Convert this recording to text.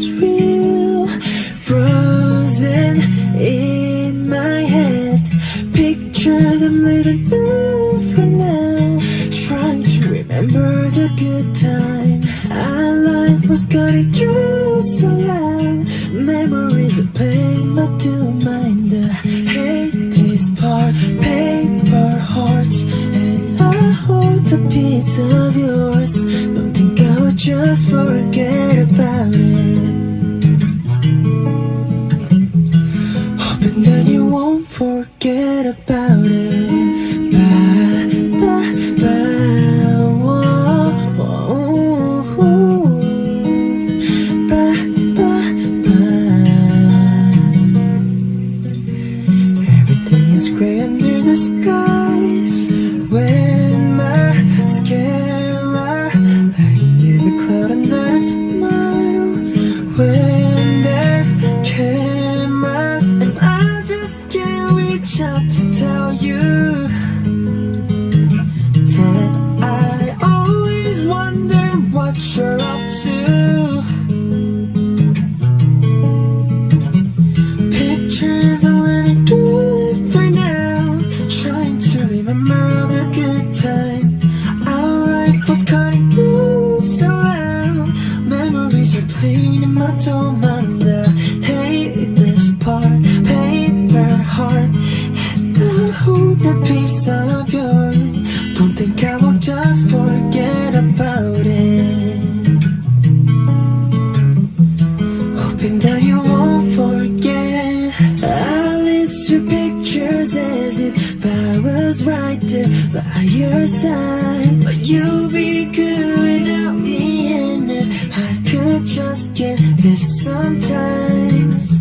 was real, frozen in my head. Pictures I'm living through for now, trying to remember the good times. Our life was cutting through so loud. Memories are playing, but don't mind the hate this part. Paper hearts, and I hold a piece of yours. Don't think I would just forget forget about it. Ba, ba, ba. Everything is gray under the skies when my mascara hiding every cloud under a smile In my dome under. Hate this part, paper heart. And I hold a piece of yours. Don't think I will just forget about it. Hoping that you won't forget. I lift your pictures as if I was right there by your side. But you'll just get this sometimes.